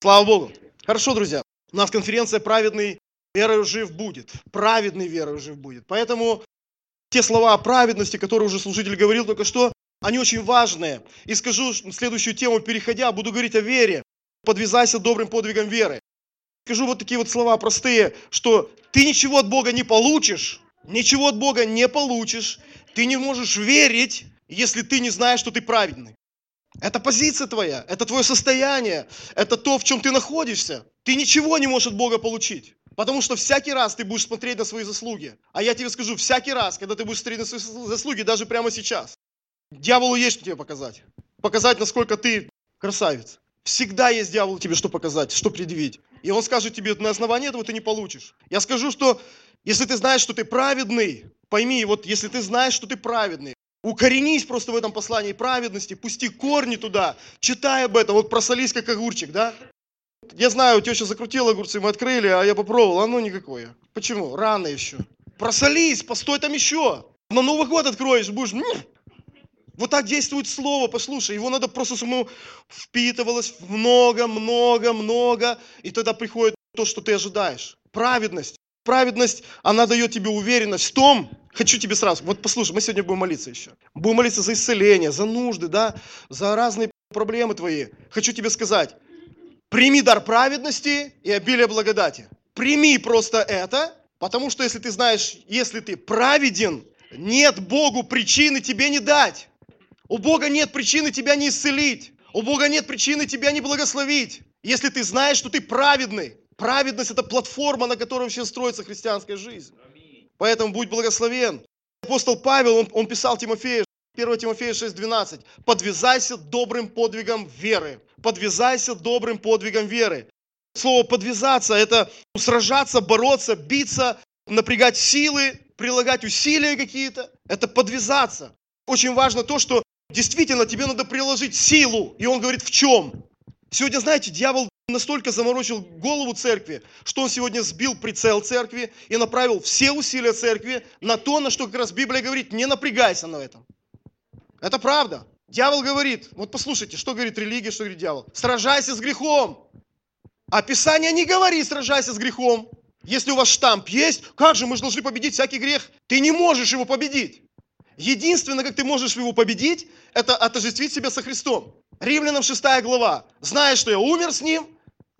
Слава Богу. Хорошо, друзья. У нас конференция «Праведный верою жив будет». Праведный верою жив будет. Поэтому те слова о праведности, которые уже служитель говорил только что, они очень важные. И скажу следующую тему, переходя, буду говорить о вере. Подвязайся добрым подвигом веры. Скажу вот такие вот слова простые, что ты ничего от Бога не получишь, ничего от Бога не получишь, ты не можешь верить, если ты не знаешь, что ты праведный. Это позиция твоя, это твое состояние, это то, в чем ты находишься. Ты ничего не можешь от Бога получить. Потому что всякий раз ты будешь смотреть на свои заслуги. А я тебе скажу, всякий раз, когда ты будешь смотреть на свои заслуги, даже прямо сейчас, дьяволу есть что тебе показать. Показать, насколько ты красавец. Всегда есть дьяволу тебе что показать, что предъявить. И он скажет тебе, на основании этого ты не получишь. Я скажу, что если ты знаешь, что ты праведный, пойми, вот если ты знаешь, что ты праведный, Укоренись просто в этом послании праведности, пусти корни туда, читай об этом, вот просолись как огурчик, да? Я знаю, теща закрутила огурцы, мы открыли, а я попробовал, оно никакое. Почему? Рано еще. Просолись, постой там еще. На Новый год откроешь, будешь... Вот так действует слово, послушай, его надо просто самому впитывалось много, много, много, и тогда приходит то, что ты ожидаешь. Праведность. Праведность, она дает тебе уверенность в том, Хочу тебе сразу, вот послушай, мы сегодня будем молиться еще. Будем молиться за исцеление, за нужды, да, за разные проблемы твои. Хочу тебе сказать, прими дар праведности и обилие благодати. Прими просто это, потому что если ты знаешь, если ты праведен, нет Богу причины тебе не дать. У Бога нет причины тебя не исцелить. У Бога нет причины тебя не благословить. Если ты знаешь, что ты праведный. Праведность – это платформа, на которой вообще строится христианская жизнь. Поэтому будь благословен. Апостол Павел, он, он писал Тимофею, 1 Тимофея 6:12. Подвязайся добрым подвигом веры. Подвязайся добрым подвигом веры. Слово подвязаться – это сражаться, бороться, биться, напрягать силы, прилагать усилия какие-то. Это подвязаться. Очень важно то, что действительно тебе надо приложить силу. И он говорит, в чем? Сегодня, знаете, дьявол настолько заморочил голову церкви, что он сегодня сбил прицел церкви и направил все усилия церкви на то, на что как раз Библия говорит, не напрягайся на этом. Это правда. Дьявол говорит, вот послушайте, что говорит религия, что говорит дьявол. Сражайся с грехом. А Писание не говорит, сражайся с грехом. Если у вас штамп есть, как же мы же должны победить всякий грех? Ты не можешь его победить. Единственное, как ты можешь его победить, это отождествить себя со Христом. Римлянам 6 глава. Знаешь, что я умер с Ним,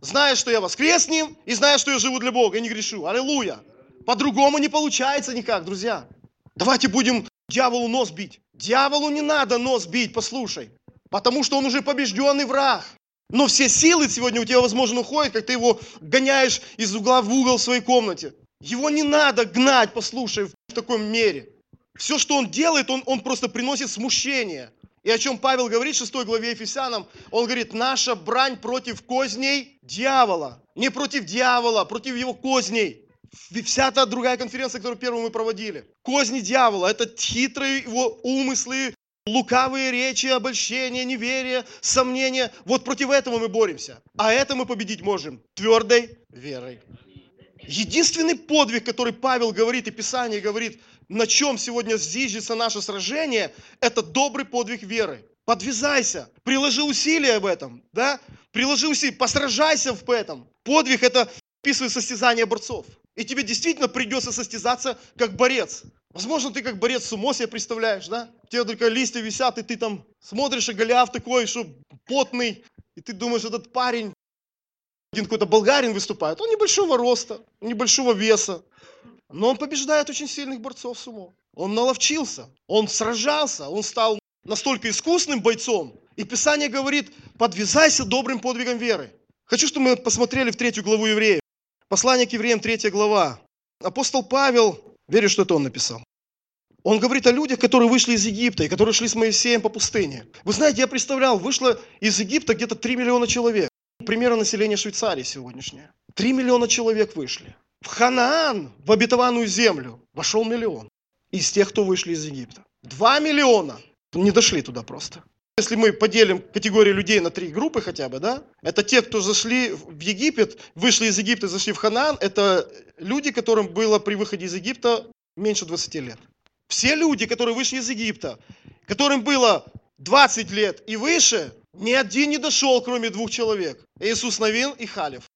знаешь, что я воскрес с Ним, и знаешь, что я живу для Бога, и не грешу. Аллилуйя. По-другому не получается никак, друзья. Давайте будем дьяволу нос бить. Дьяволу не надо нос бить, послушай. Потому что он уже побежденный враг. Но все силы сегодня у тебя, возможно, уходят, как ты его гоняешь из угла в угол в своей комнате. Его не надо гнать, послушай, в таком мере. Все, что он делает, он, он просто приносит смущение. И о чем Павел говорит в 6 главе Ефесянам, он говорит, наша брань против козней дьявола. Не против дьявола, а против его козней. Вся та другая конференция, которую первую мы проводили. Козни дьявола – это хитрые его умыслы, лукавые речи, обольщения, неверие, сомнения. Вот против этого мы боремся. А это мы победить можем твердой верой. Единственный подвиг, который Павел говорит и Писание говорит, на чем сегодня зиждется наше сражение, это добрый подвиг веры. Подвязайся, приложи усилия в этом, да? Приложи усилия, посражайся в этом. Подвиг – это описывает состязание борцов. И тебе действительно придется состязаться как борец. Возможно, ты как борец сумо себе представляешь, да? У тебя только листья висят, и ты там смотришь, и Голиаф такой, что потный, и ты думаешь, этот парень, один какой-то болгарин выступает, он небольшого роста, небольшого веса, но он побеждает очень сильных борцов сумо. Он наловчился, он сражался, он стал настолько искусным бойцом. И Писание говорит, подвязайся добрым подвигом веры. Хочу, чтобы мы посмотрели в третью главу евреев. Послание к евреям, третья глава. Апостол Павел, верю, что это он написал. Он говорит о людях, которые вышли из Египта и которые шли с Моисеем по пустыне. Вы знаете, я представлял, вышло из Египта где-то 3 миллиона человек. Примерно населения Швейцарии сегодняшнее. 3 миллиона человек вышли. В Ханаан, в обетованную землю, вошел миллион из тех, кто вышли из Египта. Два миллиона не дошли туда просто. Если мы поделим категории людей на три группы хотя бы, да, это те, кто зашли в Египет, вышли из Египта, зашли в Ханаан, это люди, которым было при выходе из Египта меньше 20 лет. Все люди, которые вышли из Египта, которым было 20 лет и выше, Ни один не дошел, кроме двух человек. Иисус Новин и Халев.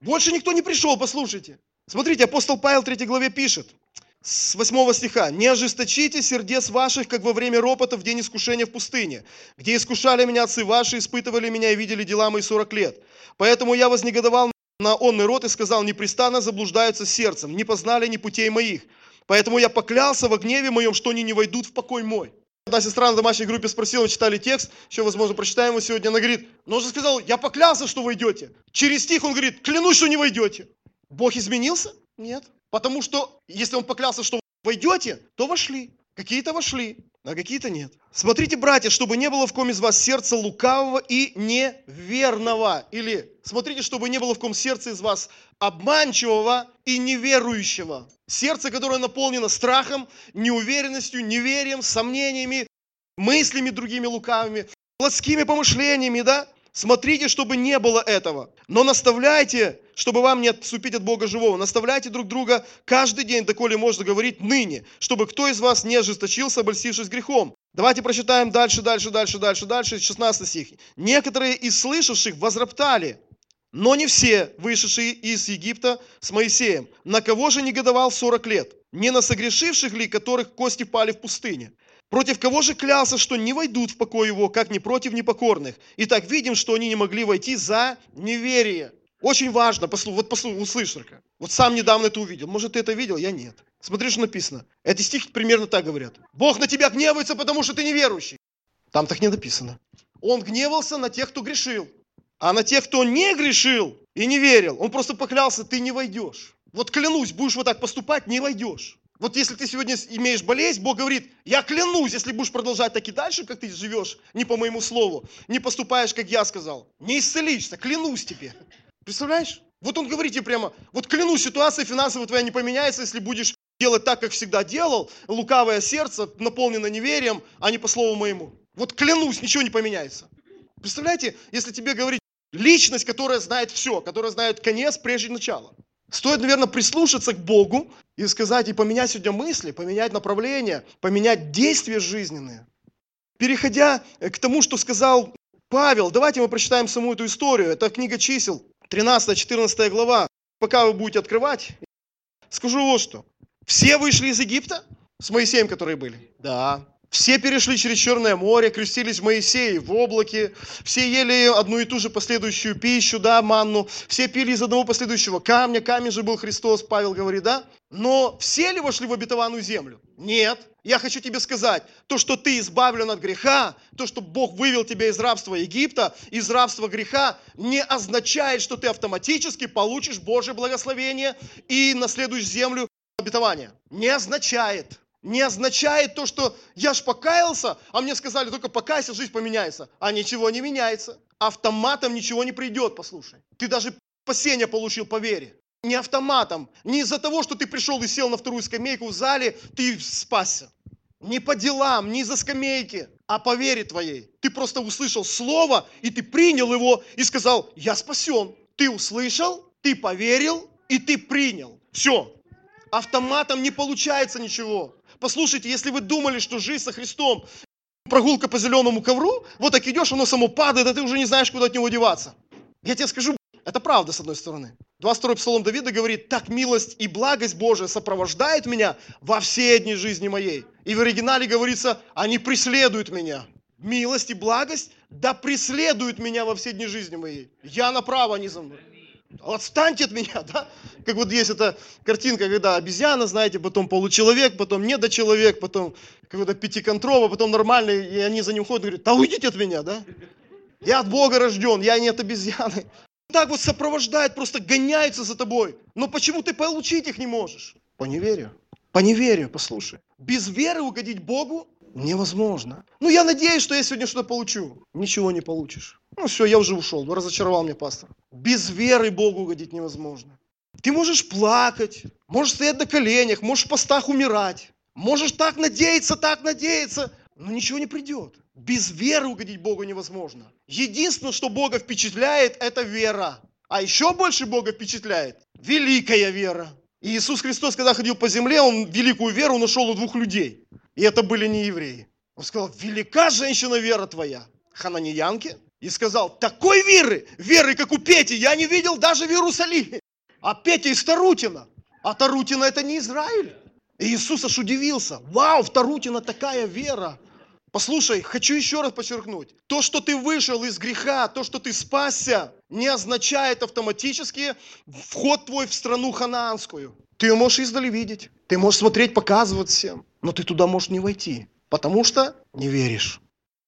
Больше никто не пришел, послушайте. Смотрите, апостол Павел в 3 главе пишет, с 8 стиха. «Не ожесточите сердец ваших, как во время ропота в день искушения в пустыне, где искушали меня отцы ваши, испытывали меня и видели дела мои 40 лет. Поэтому я вознегодовал на онный род и сказал, непрестанно заблуждаются сердцем, не познали ни путей моих. Поэтому я поклялся во гневе моем, что они не войдут в покой мой». Одна сестра на домашней группе спросила, читали текст, еще, возможно, прочитаем его сегодня. Она говорит, но он же сказал, я поклялся, что войдете. Через стих он говорит, клянусь, что не войдете. Бог изменился? Нет. Потому что, если он поклялся, что войдете, то вошли. Какие-то вошли, а какие-то нет. Смотрите, братья, чтобы не было в ком из вас сердца лукавого и неверного. Или смотрите, чтобы не было в ком сердца из вас обманчивого и неверующего. Сердце, которое наполнено страхом, неуверенностью, неверием, сомнениями, мыслями другими лукавыми, плотскими помышлениями, да? Смотрите, чтобы не было этого. Но наставляйте, чтобы вам не отступить от Бога живого. Наставляйте друг друга каждый день, доколе можно говорить ныне, чтобы кто из вас не ожесточился, обольстившись грехом. Давайте прочитаем дальше, дальше, дальше, дальше, дальше, 16 стих. Некоторые из слышавших возроптали, но не все, вышедшие из Египта с Моисеем. На кого же негодовал 40 лет? Не на согрешивших ли, которых кости пали в пустыне? Против кого же клялся, что не войдут в покой его, как не против непокорных? Итак, видим, что они не могли войти за неверие. Очень важно, послу, вот послу, услышь только. Вот сам недавно это увидел. Может, ты это видел? Я нет. Смотри, что написано. Эти стихи примерно так говорят. Бог на тебя гневается, потому что ты неверующий. Там так не написано. Он гневался на тех, кто грешил. А на тех, кто не грешил и не верил, он просто поклялся, ты не войдешь. Вот клянусь, будешь вот так поступать, не войдешь. Вот если ты сегодня имеешь болезнь, Бог говорит, я клянусь, если будешь продолжать так и дальше, как ты живешь, не по моему слову, не поступаешь, как я сказал, не исцелишься, клянусь тебе. Представляешь? Вот он говорит тебе прямо, вот клянусь, ситуация финансовая твоя не поменяется, если будешь делать так, как всегда делал, лукавое сердце, наполнено неверием, а не по слову моему. Вот клянусь, ничего не поменяется. Представляете, если тебе говорить личность, которая знает все, которая знает конец прежде начала. Стоит, наверное, прислушаться к Богу и сказать, и поменять сегодня мысли, поменять направление, поменять действия жизненные. Переходя к тому, что сказал Павел, давайте мы прочитаем саму эту историю. Это книга чисел, 13-14 глава. Пока вы будете открывать, скажу вот что. Все вышли из Египта с Моисеем, которые были? Да. Все перешли через Черное море, крестились в Моисее в облаке, все ели одну и ту же последующую пищу, да, манну, все пили из одного последующего камня, камень же был Христос, Павел говорит, да? Но все ли вошли в обетованную землю? Нет. Я хочу тебе сказать, то, что ты избавлен от греха, то, что Бог вывел тебя из рабства Египта, из рабства греха, не означает, что ты автоматически получишь Божье благословение и наследуешь землю обетования. Не означает не означает то, что я ж покаялся, а мне сказали, только покайся, жизнь поменяется. А ничего не меняется. Автоматом ничего не придет, послушай. Ты даже спасение получил по вере. Не автоматом, не из-за того, что ты пришел и сел на вторую скамейку в зале, ты спасся. Не по делам, не из-за скамейки, а по вере твоей. Ты просто услышал слово, и ты принял его и сказал, я спасен. Ты услышал, ты поверил, и ты принял. Все. Автоматом не получается ничего. Послушайте, если вы думали, что жизнь со Христом прогулка по зеленому ковру, вот так идешь, оно само падает, а ты уже не знаешь, куда от него деваться. Я тебе скажу, это правда, с одной стороны. 22 псалом Давида говорит, так милость и благость Божия сопровождают меня во все дни жизни моей. И в оригинале говорится, они преследуют меня. Милость и благость да преследуют меня во все дни жизни моей. Я направо, они за мной. Отстаньте от меня, да? Как вот есть эта картинка, когда обезьяна, знаете, потом получеловек, потом недочеловек, потом какой-то пятиконтрова, потом нормальный, и они за ним ходят и говорят, да уйдите от меня, да? Я от Бога рожден, я не от обезьяны. Так вот сопровождает, просто гоняются за тобой. Но почему ты получить их не можешь? По неверию. По неверию, послушай. Без веры угодить Богу невозможно. Ну, я надеюсь, что я сегодня что-то получу. Ничего не получишь. Ну, все, я уже ушел. Разочаровал меня пастор. Без веры Богу угодить невозможно. Ты можешь плакать, можешь стоять на коленях, можешь в постах умирать. Можешь так надеяться, так надеяться, но ничего не придет. Без веры угодить Богу невозможно. Единственное, что Бога впечатляет, это вера. А еще больше Бога впечатляет великая вера. И Иисус Христос, когда ходил по земле, Он великую веру нашел у двух людей. И это были не евреи. Он сказал, велика женщина вера твоя. хананеянке и сказал, такой веры, веры, как у Пети, я не видел даже в Иерусалиме. А Петя из Тарутина. А Тарутина это не Израиль. И Иисус аж удивился. Вау, в Тарутина такая вера. Послушай, хочу еще раз подчеркнуть. То, что ты вышел из греха, то, что ты спасся, не означает автоматически вход твой в страну ханаанскую. Ты ее можешь издали видеть. Ты можешь смотреть, показывать всем. Но ты туда можешь не войти, потому что не веришь.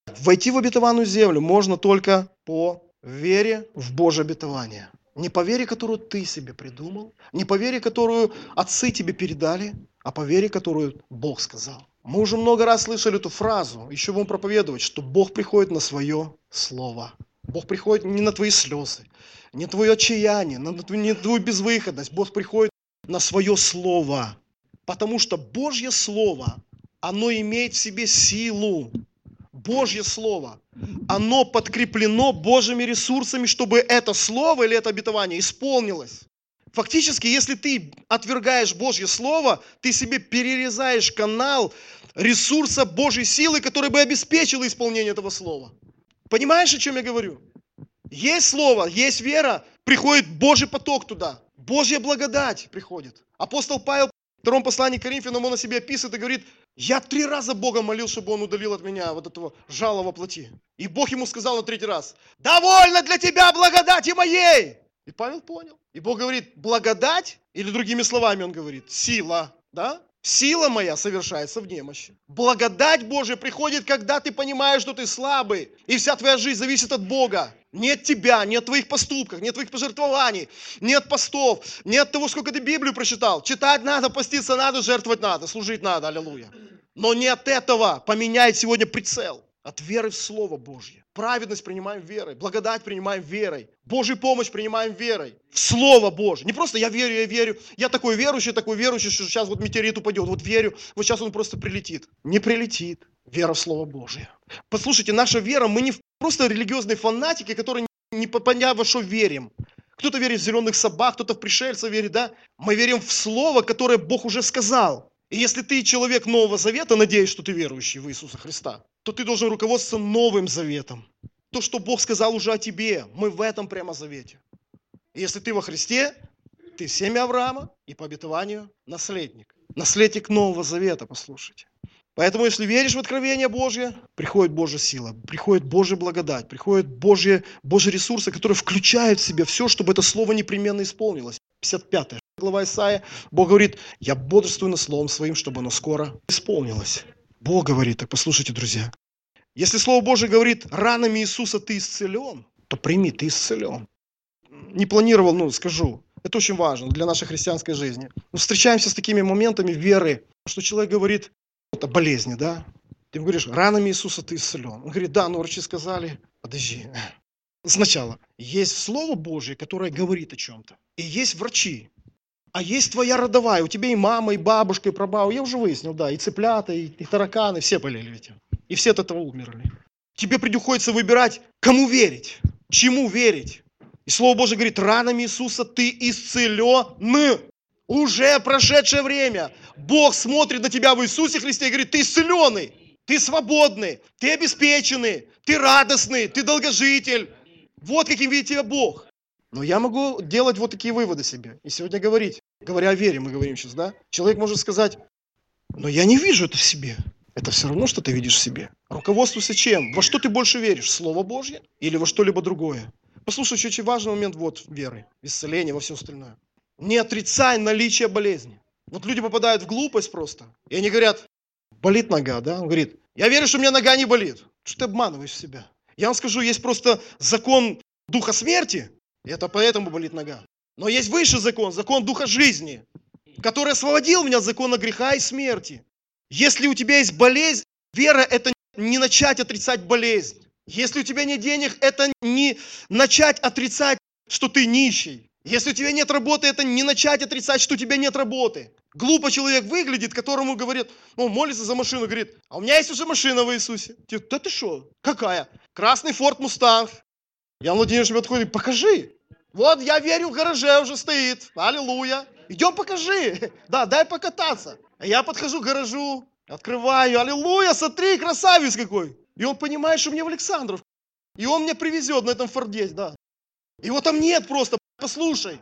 Войти в обетованную землю можно только по вере в Божье обетование. Не по вере, которую ты себе придумал, не по вере, которую отцы тебе передали, а по вере, которую Бог сказал. Мы уже много раз слышали эту фразу, еще будем проповедовать, что Бог приходит на свое слово. Бог приходит не на твои слезы, не на твое отчаяние, не на твою безвыходность. Бог приходит на свое слово. Потому что Божье слово, оно имеет в себе силу. Божье Слово, оно подкреплено Божьими ресурсами, чтобы это Слово или это обетование исполнилось. Фактически, если ты отвергаешь Божье Слово, ты себе перерезаешь канал ресурса Божьей силы, который бы обеспечил исполнение этого Слова. Понимаешь, о чем я говорю? Есть Слово, есть вера, приходит Божий поток туда. Божья благодать приходит. Апостол Павел в втором послании к Коринфянам он о себе описывает и говорит, я три раза Бога молил, чтобы Он удалил от меня вот этого жала во плоти. И Бог ему сказал на третий раз, довольно для тебя благодати моей. И Павел понял. И Бог говорит, благодать, или другими словами он говорит, сила, да? Сила моя совершается в немощи. Благодать Божия приходит, когда ты понимаешь, что ты слабый, и вся твоя жизнь зависит от Бога. Не от тебя, не от твоих поступков, не от твоих пожертвований, не от постов, не от того, сколько ты Библию прочитал. Читать надо, поститься надо, жертвовать надо, служить надо, аллилуйя. Но не от этого поменяет сегодня прицел. От веры в Слово Божье. Праведность принимаем верой, благодать принимаем верой, Божью помощь принимаем верой, в Слово Божье. Не просто я верю, я верю, я такой верующий, такой верующий, что сейчас вот метеорит упадет, вот верю, вот сейчас он просто прилетит. Не прилетит. Вера в Слово Божье. Послушайте, наша вера, мы не просто религиозные фанатики, которые не поняв во что верим. Кто-то верит в зеленых собак, кто-то в пришельца верит, да? Мы верим в Слово, которое Бог уже сказал. И если ты человек Нового Завета, надеюсь, что ты верующий в Иисуса Христа, то ты должен руководствоваться Новым Заветом. То, что Бог сказал уже о тебе, мы в этом прямо завете. И если ты во Христе, ты семя Авраама и по обетованию наследник. Наследник Нового Завета, послушайте. Поэтому, если веришь в откровение Божье, приходит Божья сила, приходит Божья благодать, приходят Божьи, Божьи ресурсы, которые включают в себя все, чтобы это слово непременно исполнилось. 55 глава Исаия, Бог говорит, я бодрствую над словом своим, чтобы оно скоро исполнилось. Бог говорит, так послушайте, друзья. Если Слово Божье говорит, ранами Иисуса ты исцелен, то прими, ты исцелен. Не планировал, ну, скажу. Это очень важно для нашей христианской жизни. Мы встречаемся с такими моментами веры, что человек говорит, это болезни, да? Ты ему говоришь, ранами Иисуса ты исцелен. Он говорит, да, но врачи сказали, подожди. Сначала, есть Слово Божье, которое говорит о чем-то. И есть врачи, а есть твоя родовая, у тебя и мама, и бабушка, и прабабушка, я уже выяснил, да, и цыплята, и, и тараканы, все болели ведь. И все от этого умерли. Тебе приходится выбирать, кому верить, чему верить. И Слово Божье говорит, ранами Иисуса ты исцелен. Уже прошедшее время. Бог смотрит на тебя в Иисусе Христе и говорит, ты исцеленный, ты свободный, ты обеспеченный, ты радостный, ты долгожитель. Вот каким видит тебя Бог. Но я могу делать вот такие выводы себе. И сегодня говорить, говоря о вере, мы говорим сейчас, да? Человек может сказать, но я не вижу это в себе. Это все равно, что ты видишь в себе. Руководствуйся чем? Во что ты больше веришь? Слово Божье или во что-либо другое? Послушай, очень важный момент вот веры, исцеления, во все остальное. Не отрицай наличие болезни. Вот люди попадают в глупость просто. И они говорят, болит нога, да? Он говорит, я верю, что у меня нога не болит. Что ты обманываешь себя? Я вам скажу, есть просто закон духа смерти, и это поэтому болит нога. Но есть высший закон, закон духа жизни, который освободил меня от закона греха и смерти. Если у тебя есть болезнь, вера – это не начать отрицать болезнь. Если у тебя нет денег, это не начать отрицать, что ты нищий. Если у тебя нет работы, это не начать отрицать, что у тебя нет работы. Глупо человек выглядит, которому говорит, ну, молится за машину, говорит, а у меня есть уже машина в Иисусе. Ты, да ты что? Какая? Красный Форд Мустанг. Ян Владимирович подходит, покажи. Вот я верю, в гараже уже стоит. Аллилуйя. Идем покажи. Да, дай покататься. А я подхожу к гаражу, открываю. Аллилуйя, смотри, красавец какой. И он понимает, что мне в Александров. И он меня привезет на этом Форде, да. Его там нет просто, послушай.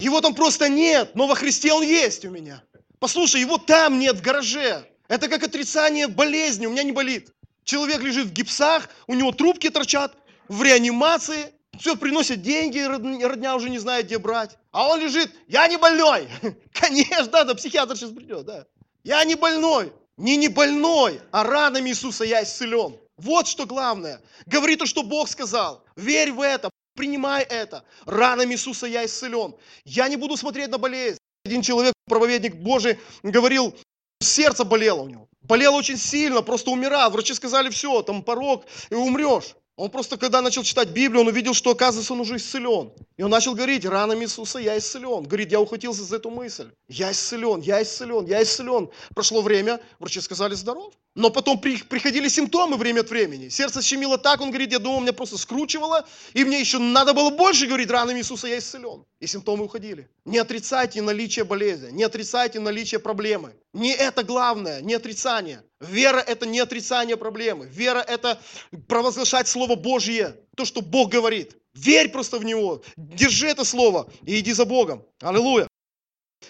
Его там просто нет, но во Христе он есть у меня. Послушай, его там нет в гараже. Это как отрицание болезни, у меня не болит. Человек лежит в гипсах, у него трубки торчат, в реанимации, все приносят деньги, родня уже не знает, где брать. А он лежит, я не больной. Конечно, да, да, психиатр сейчас придет, да. Я не больной. Не не больной, а ранами Иисуса я исцелен. Вот что главное. Говори то, что Бог сказал. Верь в это, принимай это. Ранами Иисуса я исцелен. Я не буду смотреть на болезнь. Один человек, проповедник Божий, говорил, сердце болело у него. Болело очень сильно, просто умирал. Врачи сказали, все, там порог, и умрешь. Он просто, когда начал читать Библию, он увидел, что, оказывается, он уже исцелен. И он начал говорить, ранами Иисуса я исцелен. Говорит, я ухватился за эту мысль. Я исцелен, я исцелен, я исцелен. Прошло время, врачи сказали, здоров. Но потом при, приходили симптомы время от времени. Сердце щемило так, он говорит, я думал, меня просто скручивало, и мне еще надо было больше говорить, ранами Иисуса я исцелен. И симптомы уходили. Не отрицайте наличие болезни, не отрицайте наличие проблемы. Не это главное, не отрицание. Вера – это не отрицание проблемы. Вера – это провозглашать Слово Божье, то, что Бог говорит. Верь просто в Него, держи это Слово и иди за Богом. Аллилуйя.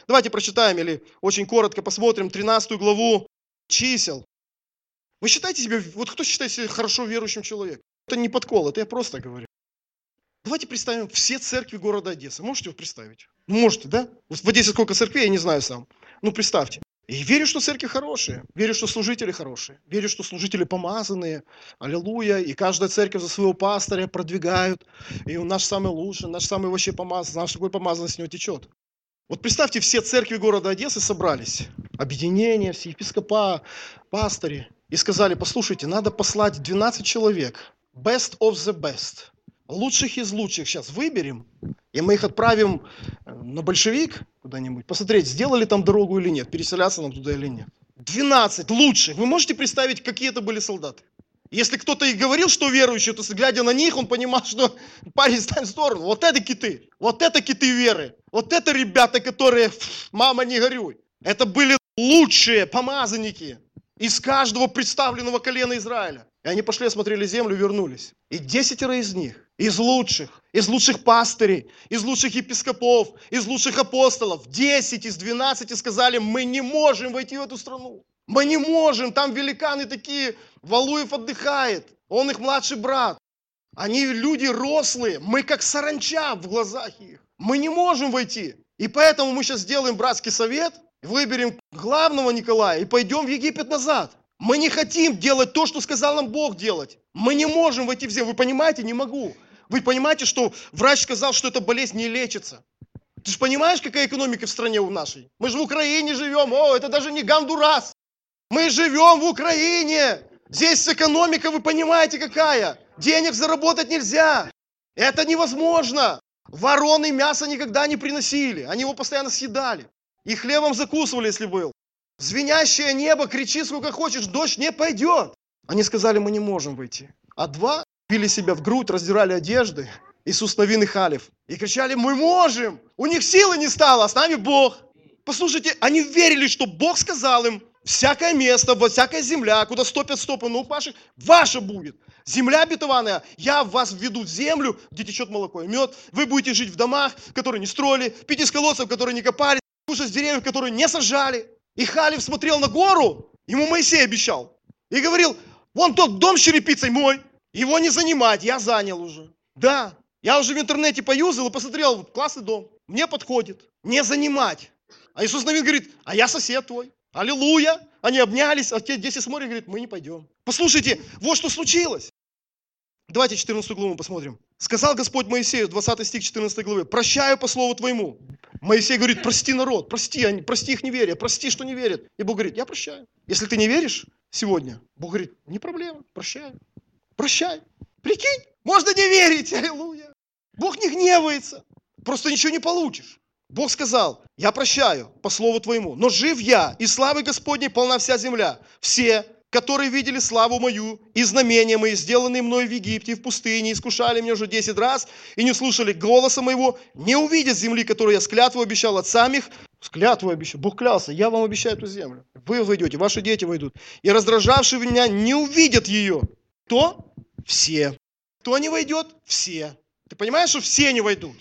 Давайте прочитаем или очень коротко посмотрим 13 главу чисел. Вы считаете себя, вот кто считает себя хорошо верующим человеком? Это не подкол, это я просто говорю. Давайте представим все церкви города Одессы. Можете вы представить? Можете, да? В Одессе сколько церквей, я не знаю сам. Ну, представьте. И верю, что церкви хорошие, верю, что служители хорошие, верю, что служители помазанные, аллилуйя, и каждая церковь за своего пастыря продвигают, и он наш самый лучший, наш самый вообще помазанный, наш такой помазанный с него течет. Вот представьте, все церкви города Одессы собрались, объединения, все епископа, пастыри, и сказали, послушайте, надо послать 12 человек, best of the best, лучших из лучших сейчас выберем, и мы их отправим э, на большевик куда-нибудь, посмотреть, сделали там дорогу или нет, переселяться нам туда или нет. 12 лучших. Вы можете представить, какие это были солдаты? Если кто-то и говорил, что верующий, то глядя на них, он понимал, что парень стань в сторону. Вот это киты. Вот это киты веры. Вот это ребята, которые, мама, не горюй. Это были лучшие помазанники из каждого представленного колена Израиля. И они пошли, осмотрели землю, вернулись. И десятеро из них, из лучших, из лучших пастырей, из лучших епископов, из лучших апостолов, десять из двенадцати сказали, мы не можем войти в эту страну. Мы не можем, там великаны такие, Валуев отдыхает, он их младший брат. Они люди рослые, мы как саранча в глазах их. Мы не можем войти. И поэтому мы сейчас сделаем братский совет, выберем главного Николая и пойдем в Египет назад. Мы не хотим делать то, что сказал нам Бог делать. Мы не можем войти в землю. Вы понимаете? Не могу. Вы понимаете, что врач сказал, что эта болезнь не лечится? Ты же понимаешь, какая экономика в стране у нашей? Мы же в Украине живем. О, это даже не Гондурас. Мы живем в Украине. Здесь экономика, вы понимаете, какая. Денег заработать нельзя. Это невозможно. Вороны мясо никогда не приносили. Они его постоянно съедали. И хлебом закусывали, если был. Звенящее небо, кричи сколько хочешь, дождь не пойдет. Они сказали, мы не можем выйти. А два били себя в грудь, раздирали одежды. Иисус Новин и Халев. И кричали, мы можем. У них силы не стало, с нами Бог. Послушайте, они верили, что Бог сказал им, всякое место, всякая земля, куда стопят стопы ног ваших, ваша будет. Земля обетованная, я вас введу в землю, где течет молоко и мед. Вы будете жить в домах, которые не строили, пить из колодцев, которые не копали, кушать с деревьев, которые не сажали. И Халев смотрел на гору, ему Моисей обещал. И говорил, вон тот дом с черепицей мой, его не занимать, я занял уже. Да, я уже в интернете поюзал и посмотрел, классный дом, мне подходит, не занимать. А Иисус Навин говорит, а я сосед твой. Аллилуйя. Они обнялись, а те 10 смотрят говорит, мы не пойдем. Послушайте, вот что случилось. Давайте 14 главу посмотрим. Сказал Господь Моисею, 20 стих 14 главы, прощаю по слову твоему. Моисей говорит, прости народ, прости, они, прости их неверие, прости, что не верят. И Бог говорит, я прощаю. Если ты не веришь сегодня, Бог говорит, не проблема, прощаю. Прощай. Прикинь, можно не верить, аллилуйя. Бог не гневается, просто ничего не получишь. Бог сказал, я прощаю по слову твоему, но жив я, и славы Господней полна вся земля. Все, которые видели славу мою и знамения мои, сделанные мной в Египте в пустыне, искушали меня уже десять раз и не слушали голоса моего, не увидят земли, которую я с клятвой обещал отцам их, с клятвой обещал, Бог клялся, я вам обещаю эту землю. Вы войдете, ваши дети войдут. И раздражавшие меня не увидят ее. Кто? Все. Кто не войдет? Все. Ты понимаешь, что все не войдут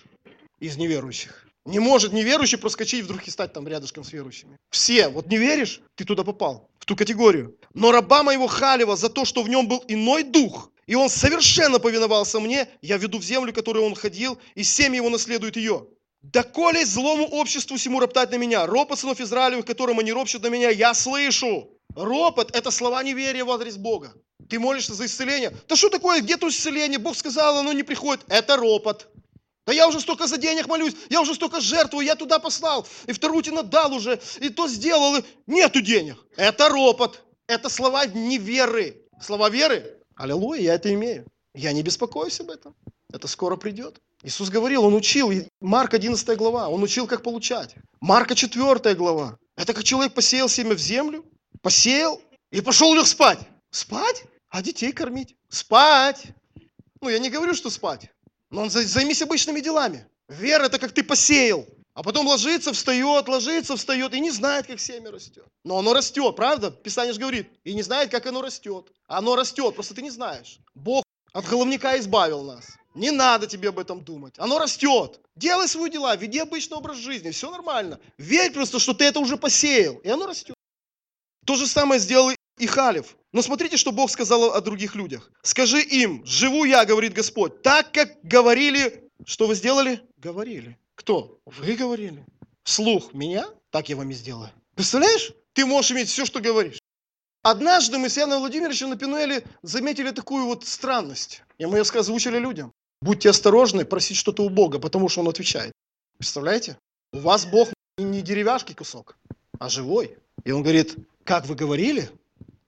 из неверующих? Не может неверующий проскочить вдруг и стать там рядышком с верующими. Все. Вот не веришь, ты туда попал, в ту категорию. Но раба моего Халева за то, что в нем был иной дух, и он совершенно повиновался мне, я веду в землю, которую он ходил, и семьи его наследуют ее. Доколе злому обществу всему роптать на меня, ропот сынов Израилевых, которым они ропщут на меня, я слышу. Ропот – это слова неверия в адрес Бога. Ты молишься за исцеление. Да что такое, где то исцеление? Бог сказал, оно не приходит. Это ропот. Да я уже столько за денег молюсь, я уже столько жертвую, я туда послал, и вторую тебе дал уже, и то сделал, и нету денег. Это ропот, это слова неверы. Слова веры, аллилуйя, я это имею. Я не беспокоюсь об этом, это скоро придет. Иисус говорил, Он учил, Марк 11 глава, Он учил, как получать. Марка 4 глава, это как человек посеял семя в землю, посеял и пошел лег спать. Спать? А детей кормить? Спать. Ну, я не говорю, что спать. Но он займись обычными делами. Вера это как ты посеял. А потом ложится, встает, ложится, встает и не знает, как семя растет. Но оно растет, правда? Писание же говорит. И не знает, как оно растет. Оно растет, просто ты не знаешь. Бог от головника избавил нас. Не надо тебе об этом думать. Оно растет. Делай свои дела, веди обычный образ жизни, все нормально. Верь просто, что ты это уже посеял, и оно растет. То же самое сделал и Халев. Но смотрите, что Бог сказал о других людях. Скажи им, живу я, говорит Господь, так как говорили, что вы сделали? Говорили. Кто? Вы говорили. Слух меня? Так я вам и сделаю. Представляешь? Ты можешь иметь все, что говоришь. Однажды мы с Яном Владимировичем на Пинуэле заметили такую вот странность. И мы ее озвучили людям. Будьте осторожны просить что-то у Бога, потому что Он отвечает. Представляете? У вас Бог не деревяшки кусок, а живой. И Он говорит, как вы говорили,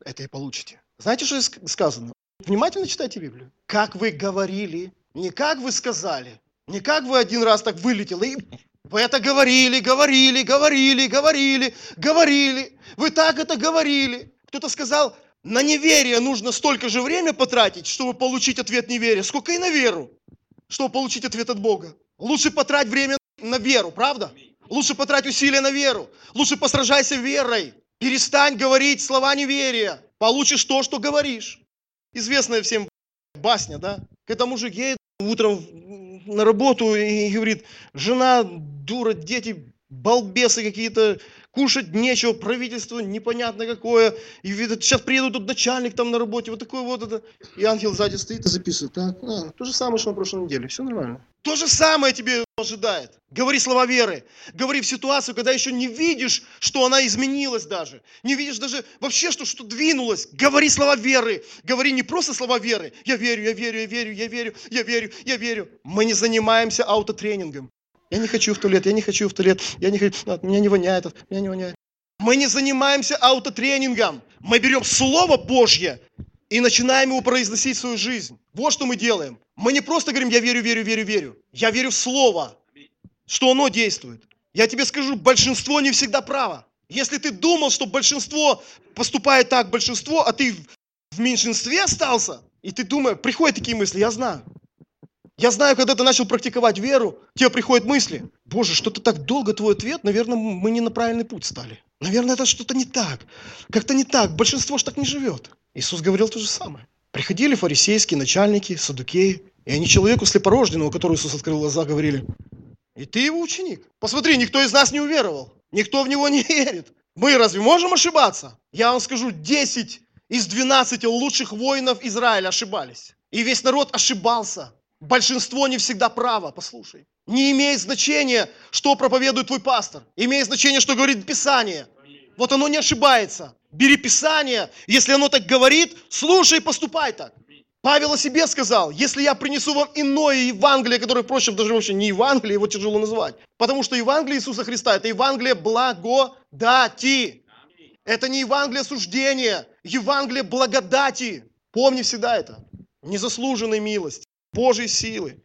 это и получите. Знаете, что сказано? Внимательно читайте Библию. Как вы говорили, не как вы сказали, не как вы один раз так вылетели, и вы это говорили, говорили, говорили, говорили, говорили. Вы так это говорили. Кто-то сказал, на неверие нужно столько же время потратить, чтобы получить ответ неверия, сколько и на веру, чтобы получить ответ от Бога. Лучше потрать время на веру, правда? Лучше потрать усилия на веру. Лучше посражайся верой. Перестань говорить слова неверия. Получишь то, что говоришь. Известная всем басня, да? Когда мужик едет утром на работу и говорит, жена дура, дети балбесы какие-то, кушать нечего, правительство непонятно какое, и видят, сейчас приедут тут начальник там на работе, вот такой вот это. И ангел сзади стоит и записывает. Так, а, то же самое, что на прошлой неделе, все нормально. То же самое тебе ожидает. Говори слова веры. Говори в ситуацию, когда еще не видишь, что она изменилась даже. Не видишь даже вообще, что что двинулось. Говори слова веры. Говори не просто слова веры. Я верю, я верю, я верю, я верю, я верю, я верю. Мы не занимаемся аутотренингом. Я не хочу в туалет, я не хочу в туалет, я не хочу, от меня не воняет, от меня не воняет. Мы не занимаемся аутотренингом. Мы берем Слово Божье и начинаем его произносить в свою жизнь. Вот что мы делаем. Мы не просто говорим, я верю, верю, верю, верю. Я верю в Слово, что оно действует. Я тебе скажу, большинство не всегда право. Если ты думал, что большинство поступает так, большинство, а ты в меньшинстве остался, и ты думаешь, приходят такие мысли, я знаю. Я знаю, когда ты начал практиковать веру, тебе приходят мысли. Боже, что-то так долго твой ответ, наверное, мы не на правильный путь стали. Наверное, это что-то не так. Как-то не так. Большинство ж так не живет. Иисус говорил то же самое. Приходили фарисейские начальники, садукеи, и они человеку слепорожденному, у которого Иисус открыл глаза, говорили, и ты его ученик. Посмотри, никто из нас не уверовал. Никто в него не верит. Мы разве можем ошибаться? Я вам скажу, 10 из 12 лучших воинов Израиля ошибались. И весь народ ошибался. Большинство не всегда право, послушай. Не имеет значения, что проповедует твой пастор. Имеет значение, что говорит Писание. Вот оно не ошибается. Бери Писание, если оно так говорит, слушай и поступай так. Павел о себе сказал, если я принесу вам иное Евангелие, которое, впрочем, даже вообще не Евангелие, его тяжело назвать. Потому что Евангелие Иисуса Христа – это Евангелие благодати. Это не Евангелие суждения, Евангелие благодати. Помни всегда это. Незаслуженной милости. Божьей силы.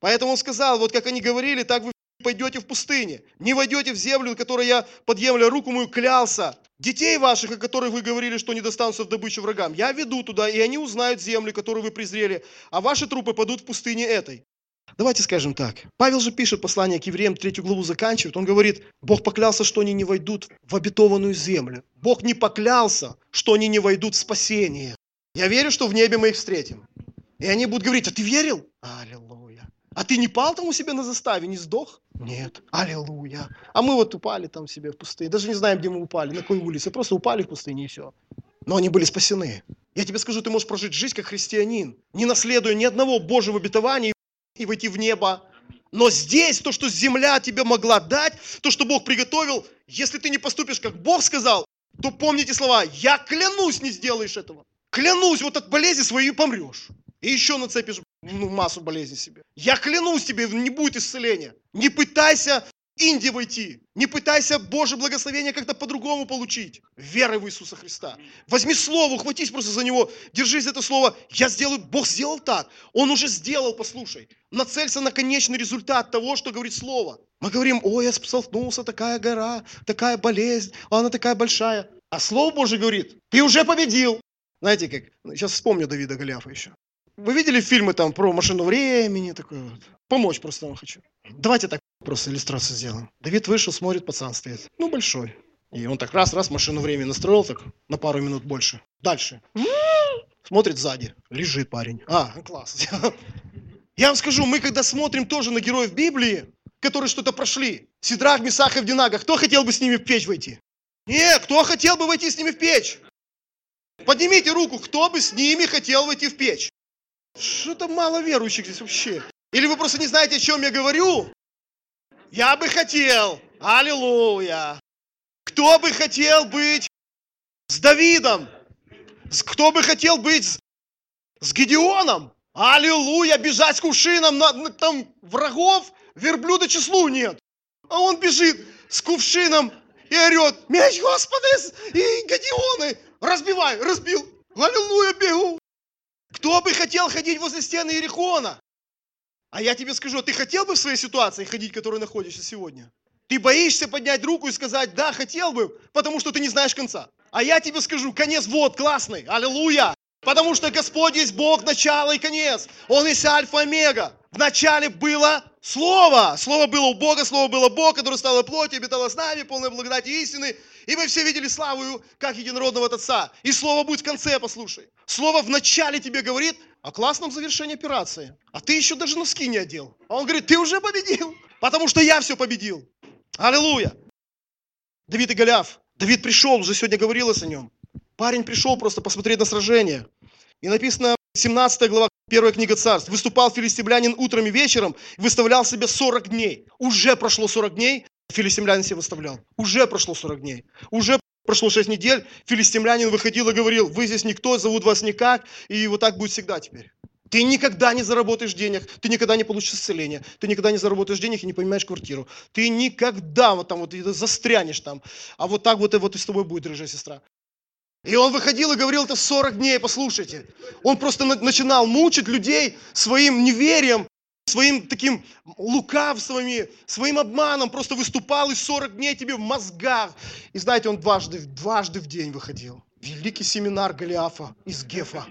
Поэтому он сказал, вот как они говорили, так вы пойдете в пустыне, не войдете в землю, которой я, подъемля руку мою, клялся. Детей ваших, о которых вы говорили, что не достанутся в добычу врагам, я веду туда, и они узнают землю, которую вы презрели, а ваши трупы падут в пустыне этой. Давайте скажем так. Павел же пишет послание к евреям, третью главу заканчивает. Он говорит, Бог поклялся, что они не войдут в обетованную землю. Бог не поклялся, что они не войдут в спасение. Я верю, что в небе мы их встретим. И они будут говорить, а ты верил? Аллилуйя. А ты не пал там у себя на заставе, не сдох? Нет. Аллилуйя. А мы вот упали там себе в пустыне. Даже не знаем, где мы упали, на какой улице. Просто упали в пустыне и все. Но они были спасены. Я тебе скажу, ты можешь прожить жизнь как христианин, не наследуя ни одного Божьего обетования и войти в небо. Но здесь то, что земля тебе могла дать, то, что Бог приготовил, если ты не поступишь, как Бог сказал, то помните слова, я клянусь, не сделаешь этого. Клянусь, вот от болезни своей помрешь. И еще нацепишь ну, массу болезней себе. Я клянусь тебе, не будет исцеления. Не пытайся Инди войти. Не пытайся Божье благословение как-то по-другому получить. Верой в Иисуса Христа. Возьми слово, ухватись просто за него, держись за это слово. Я сделаю, Бог сделал так. Он уже сделал, послушай. Нацелься на конечный результат того, что говорит слово. Мы говорим, ой, я столкнулся, такая гора, такая болезнь, она такая большая. А Слово Божье говорит, ты уже победил. Знаете как, сейчас вспомню Давида Голиафа еще. Вы видели фильмы там про машину времени, такое вот? Помочь просто вам хочу. Давайте так просто иллюстрацию сделаем. Давид вышел, смотрит, пацан стоит. Ну, большой. И он так раз-раз машину времени настроил так на пару минут больше. Дальше. Смотрит сзади. Лежит парень. А, класс. Я вам скажу, мы когда смотрим тоже на героев Библии, которые что-то прошли, Сидрах, Месах и Вдинага, кто хотел бы с ними в печь войти? Нет, кто хотел бы войти с ними в печь? Поднимите руку, кто бы с ними хотел войти в печь? Что-то мало верующих здесь вообще. Или вы просто не знаете, о чем я говорю? Я бы хотел, аллилуйя. Кто бы хотел быть с Давидом? Кто бы хотел быть с, с Гедеоном? Аллилуйя, бежать с кувшином, на, на, там врагов, верблюда числу нет. А он бежит с кувшином и орет, меч Господи, и Гедеоны, разбивай, разбил, аллилуйя, бегу. Кто бы хотел ходить возле стены Иерихона? А я тебе скажу, ты хотел бы в своей ситуации ходить, в которой находишься сегодня? Ты боишься поднять руку и сказать, да, хотел бы, потому что ты не знаешь конца. А я тебе скажу, конец вот, классный, аллилуйя. Потому что Господь есть Бог, начало и конец. Он есть альфа и омега. В начале было Слово. Слово было у Бога, Слово было Бог, который стало плотью, обитало с нами, полной благодати истины. И мы все видели славу, как единородного от Отца. И Слово будет в конце, послушай. Слово в начале тебе говорит о классном завершении операции. А ты еще даже носки не одел. А он говорит, ты уже победил, потому что я все победил. Аллилуйя. Давид и Голиаф. Давид пришел, уже сегодня говорилось о нем. Парень пришел просто посмотреть на сражение. И написано 17 глава, первая книга царств. Выступал филистимлянин утром и вечером, выставлял себе 40 дней. Уже прошло 40 дней, филистимлянин себе выставлял. Уже прошло 40 дней. Уже прошло 6 недель, филистимлянин выходил и говорил, вы здесь никто, зовут вас никак, и вот так будет всегда теперь. Ты никогда не заработаешь денег, ты никогда не получишь исцеление, ты никогда не заработаешь денег и не понимаешь квартиру. Ты никогда вот там вот застрянешь там. А вот так вот и вот и с тобой будет, рыжая сестра. И он выходил и говорил это 40 дней, послушайте. Он просто начинал мучить людей своим неверием, своим таким лукавствами, своим обманом, просто выступал и 40 дней тебе в мозгах. И знаете, он дважды, дважды в день выходил. Великий семинар Голиафа из Гефа.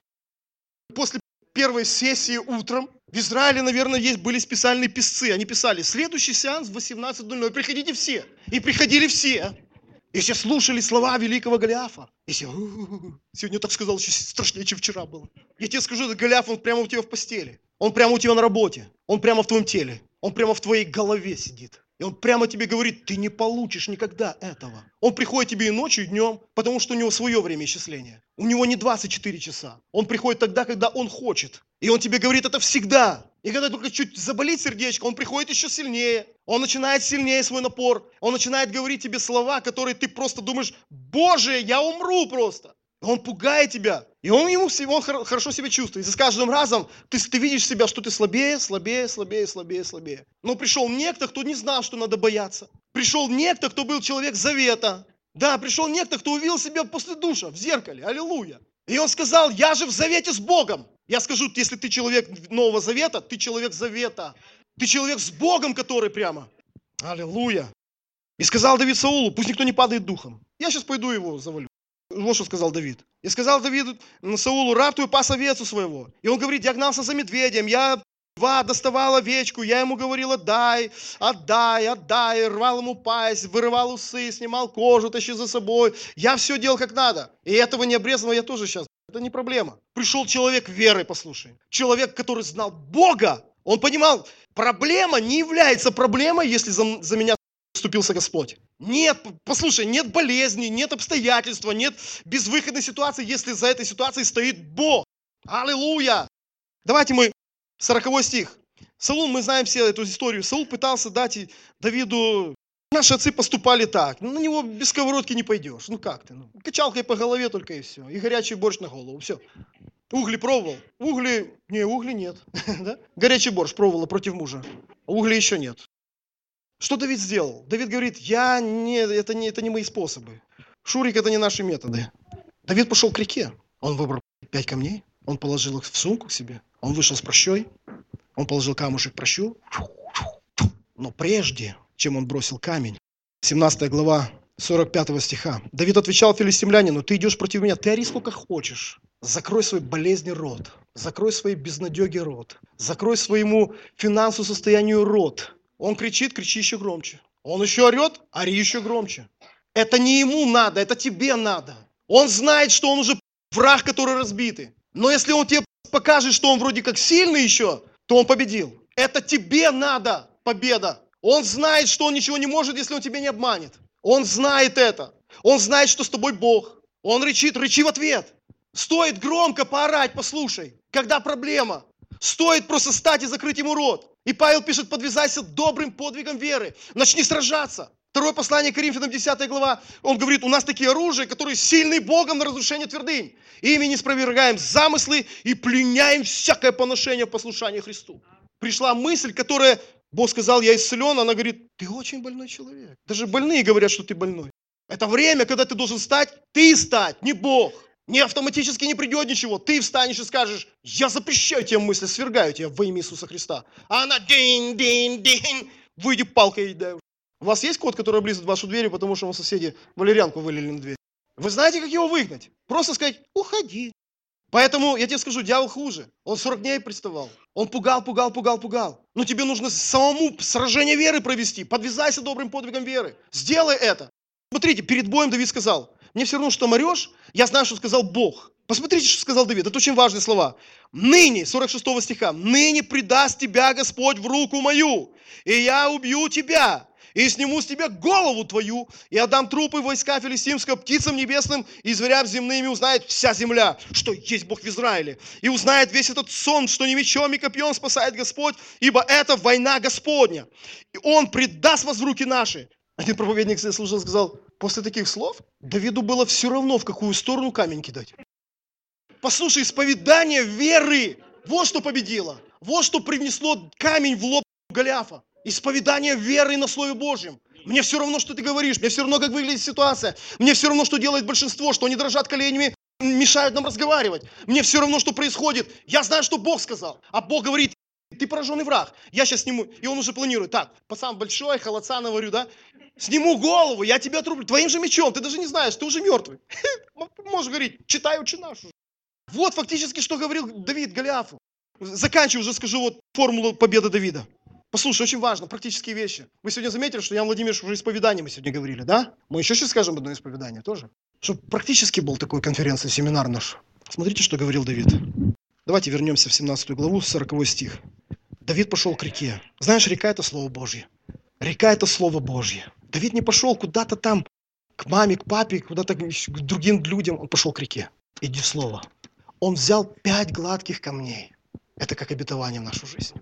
После первой сессии утром в Израиле, наверное, есть, были специальные писцы. Они писали, следующий сеанс в 18.00, приходите все. И приходили все. И все слушали слова великого Голиафа. И все, сегодня так сказал, еще страшнее, чем вчера было. Я тебе скажу, этот Голиаф, он прямо у тебя в постели. Он прямо у тебя на работе. Он прямо в твоем теле. Он прямо в твоей голове сидит. И он прямо тебе говорит, ты не получишь никогда этого. Он приходит тебе и ночью, и днем, потому что у него свое время исчисления. У него не 24 часа. Он приходит тогда, когда он хочет. И он тебе говорит это всегда. И когда только чуть заболит сердечко, он приходит еще сильнее. Он начинает сильнее свой напор. Он начинает говорить тебе слова, которые ты просто думаешь, Боже, я умру просто. Он пугает тебя. И он ему он хорошо себя чувствует. И с каждым разом ты, ты видишь себя, что ты слабее, слабее, слабее, слабее, слабее. Но пришел некто, кто не знал, что надо бояться. Пришел некто, кто был человек завета. Да, пришел некто, кто увидел себя после душа в зеркале. Аллилуйя. И он сказал, я же в завете с Богом. Я скажу, если ты человек Нового Завета, ты человек Завета. Ты человек с Богом, который прямо. Аллилуйя. И сказал Давид Саулу, пусть никто не падает духом. Я сейчас пойду его завалю. Вот что сказал Давид. И сказал Давид Саулу, раб твой пас овецу своего. И он говорит, я гнался за медведем, я Два доставал овечку, я ему говорил, отдай, отдай, отдай, рвал ему пасть, вырывал усы, снимал кожу, тащи за собой. Я все делал как надо. И этого не обрезанного я тоже сейчас Это не проблема. Пришел человек веры, послушай. Человек, который знал Бога. Он понимал, проблема не является проблемой, если за, за меня вступился Господь. Нет, послушай, нет болезни, нет обстоятельства, нет безвыходной ситуации, если за этой ситуацией стоит Бог. Аллилуйя! Давайте мы, 40 стих. Саул, мы знаем все эту историю. Саул пытался дать Давиду Наши отцы поступали так. Ну, на него без сковородки не пойдешь. Ну как ты? Ну, качалкой по голове только и все. И горячий борщ на голову. Все. Угли пробовал? Угли... Не, угли нет. Горячий борщ пробовала против мужа. Угли еще нет. Что Давид сделал? Давид говорит, я не, это, не, это не мои способы. Шурик, это не наши методы. Давид пошел к реке. Он выбрал пять камней. Он положил их в сумку к себе. Он вышел с прощой. Он положил камушек прощу. Но прежде чем он бросил камень. 17 глава 45 стиха. Давид отвечал филистимлянину, ты идешь против меня, ты ори сколько хочешь. Закрой свой болезни рот, закрой свои безнадеги рот, закрой своему финансовому состоянию рот. Он кричит, кричи еще громче. Он еще орет, ори еще громче. Это не ему надо, это тебе надо. Он знает, что он уже враг, который разбитый. Но если он тебе покажет, что он вроде как сильный еще, то он победил. Это тебе надо победа. Он знает, что он ничего не может, если он тебя не обманет. Он знает это. Он знает, что с тобой Бог. Он рычит, рычи в ответ. Стоит громко поорать, послушай, когда проблема. Стоит просто стать и закрыть ему рот. И Павел пишет, подвязайся добрым подвигом веры. Начни сражаться. Второе послание Коринфянам, 10 глава, он говорит, у нас такие оружия, которые сильны Богом на разрушение твердынь. Ими не спровергаем замыслы и пленяем всякое поношение послушания Христу. Пришла мысль, которая Бог сказал, я исцелен, она говорит, ты очень больной человек. Даже больные говорят, что ты больной. Это время, когда ты должен стать, ты стать, не Бог. Не автоматически не придет ничего. Ты встанешь и скажешь, я запрещаю тебе мысли, свергаю тебя во имя Иисуса Христа. А она день, день, день, выйди палкой и дай. У вас есть кот, который облизывает вашу дверь, потому что у соседи валерьянку вылили на дверь? Вы знаете, как его выгнать? Просто сказать, уходи. Поэтому я тебе скажу, дьявол хуже. Он 40 дней приставал. Он пугал, пугал, пугал, пугал. Но тебе нужно самому сражение веры провести. Подвязайся добрым подвигом веры. Сделай это. Смотрите, перед боем Давид сказал, мне все равно, что морешь, я знаю, что сказал Бог. Посмотрите, что сказал Давид. Это очень важные слова. Ныне, 46 стиха, ныне предаст тебя Господь в руку мою, и я убью тебя, и сниму с тебя голову твою, и отдам трупы войска филистимского птицам небесным и зверям земными, узнает вся земля, что есть Бог в Израиле. И узнает весь этот сон, что не мечом и копьем спасает Господь, ибо это война Господня. И Он предаст вас в руки наши. Один проповедник служил, сказал, после таких слов Давиду было все равно, в какую сторону камень кидать. Послушай, исповедание веры, вот что победило. Вот что принесло камень в лоб Голиафа. Исповедание веры на Слове Божьем. Мне все равно, что ты говоришь, мне все равно, как выглядит ситуация. Мне все равно, что делает большинство, что они дрожат коленями, мешают нам разговаривать. Мне все равно, что происходит. Я знаю, что Бог сказал. А Бог говорит, ты пораженный враг. Я сейчас сниму. И он уже планирует. Так, пацан большой, холодца наварю, да? Сниму голову, я тебя отрублю. Твоим же мечом. Ты даже не знаешь, ты уже мертвый. Можешь говорить, читай учи нашу. Вот фактически, что говорил Давид Голиафу. Заканчиваю уже, скажу вот формулу победы Давида. Послушай, очень важно, практические вещи. Вы сегодня заметили, что Ян Владимирович уже исповедание мы сегодня говорили, да? Мы еще сейчас скажем одно исповедание тоже. Чтобы практически был такой конференция, семинар наш. Смотрите, что говорил Давид. Давайте вернемся в 17 главу, 40 стих. Давид пошел к реке. Знаешь, река – это Слово Божье. Река – это Слово Божье. Давид не пошел куда-то там, к маме, к папе, куда-то к другим людям. Он пошел к реке. Иди в Слово. Он взял пять гладких камней. Это как обетование в нашу жизнь.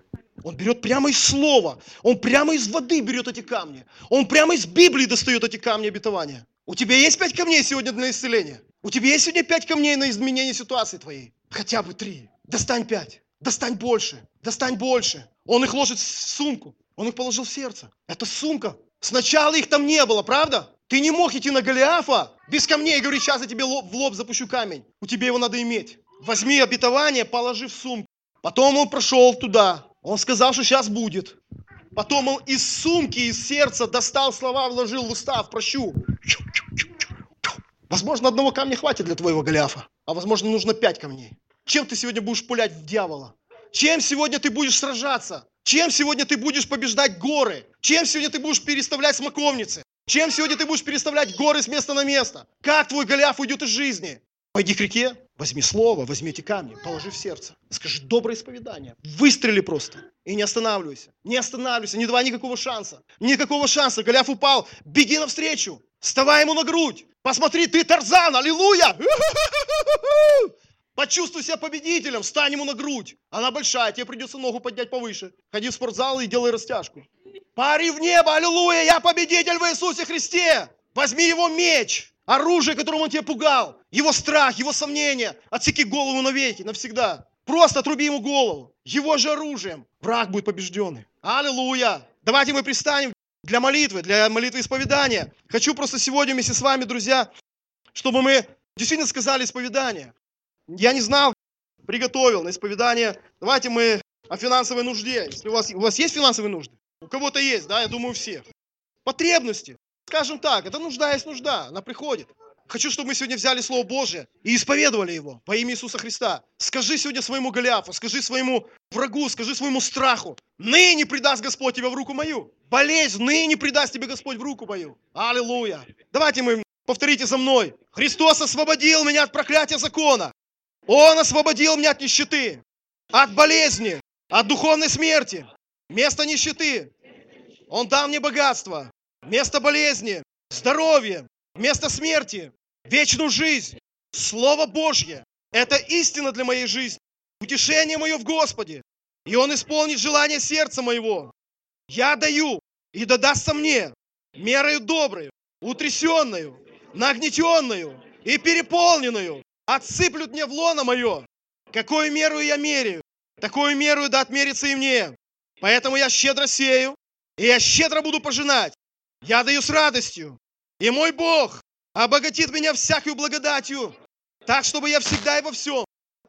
Он берет прямо из слова. Он прямо из воды берет эти камни. Он прямо из Библии достает эти камни обетования. У тебя есть пять камней сегодня на исцеление? У тебя есть сегодня пять камней на изменение ситуации твоей? Хотя бы три. Достань пять. Достань больше. Достань больше. Он их ложит в сумку. Он их положил в сердце. Это сумка. Сначала их там не было, правда? Ты не мог идти на Голиафа без камней и говорить, сейчас я тебе в лоб запущу камень. У тебя его надо иметь. Возьми обетование, положи в сумку. Потом он прошел туда, он сказал, что сейчас будет. Потом он из сумки, из сердца достал слова, вложил в уста, в прощу. Возможно, одного камня хватит для твоего Голиафа, а возможно, нужно пять камней. Чем ты сегодня будешь пулять в дьявола? Чем сегодня ты будешь сражаться? Чем сегодня ты будешь побеждать горы? Чем сегодня ты будешь переставлять смоковницы? Чем сегодня ты будешь переставлять горы с места на место? Как твой Голиаф уйдет из жизни? Пойди к реке, Возьми слово, возьми эти камни, положи в сердце. Скажи доброе исповедание. Выстрели просто. И не останавливайся. Не останавливайся, не давай никакого шанса. Никакого шанса. Голиаф упал. Беги навстречу. Вставай ему на грудь. Посмотри, ты Тарзан. Аллилуйя. Почувствуй себя победителем, встань ему на грудь. Она большая, тебе придется ногу поднять повыше. Ходи в спортзал и делай растяжку. Пари в небо, аллилуйя, я победитель в Иисусе Христе. Возьми его меч, оружие, которым он тебя пугал, его страх, его сомнения. Отсеки голову навеки, навсегда. Просто отруби ему голову. Его же оружием враг будет побежденный. Аллилуйя. Давайте мы пристанем для молитвы, для молитвы исповедания. Хочу просто сегодня вместе с вами, друзья, чтобы мы действительно сказали исповедание. Я не знал, приготовил на исповедание. Давайте мы о финансовой нужде. Если у вас, у вас есть финансовые нужды? У кого-то есть, да, я думаю, у всех. Потребности. Скажем так, это нужда есть нужда, она приходит. Хочу, чтобы мы сегодня взяли Слово Божие и исповедовали его во имя Иисуса Христа. Скажи сегодня своему Голиафу, скажи своему врагу, скажи своему страху. Ныне предаст Господь тебя в руку мою. Болезнь, ныне предаст тебе Господь в руку мою. Аллилуйя. Давайте мы повторите за мной. Христос освободил меня от проклятия закона. Он освободил меня от нищеты, от болезни, от духовной смерти, место нищеты. Он дал мне богатство, место болезни, здоровье, место смерти, вечную жизнь. Слово Божье – это истина для моей жизни, утешение мое в Господе. И Он исполнит желание сердца моего. Я даю, и дадастся мне мерою добрую, утрясенную, нагнетенную и переполненную, отсыплют мне в лоно мое. Какую меру я меряю, такую меру да отмерится и мне. Поэтому я щедро сею, и я щедро буду пожинать. Я даю с радостью. И мой Бог обогатит меня всякую благодатью, так, чтобы я всегда и во всем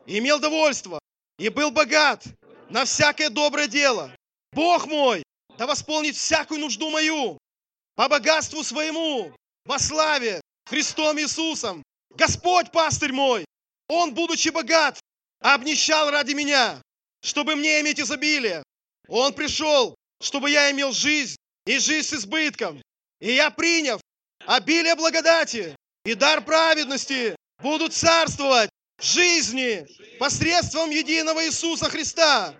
имел довольство и был богат на всякое доброе дело. Бог мой да восполнит всякую нужду мою по богатству своему, во славе Христом Иисусом. Господь пастырь мой, Он, будучи богат, обнищал ради меня, чтобы мне иметь изобилие. Он пришел, чтобы я имел жизнь и жизнь с избытком. И я, приняв обилие благодати и дар праведности, буду царствовать в жизни посредством единого Иисуса Христа.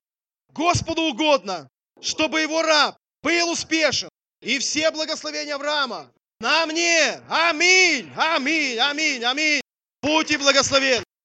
Господу угодно, чтобы его раб был успешен. И все благословения Авраама на мне. Аминь, аминь, аминь, аминь. Будьте благословенны.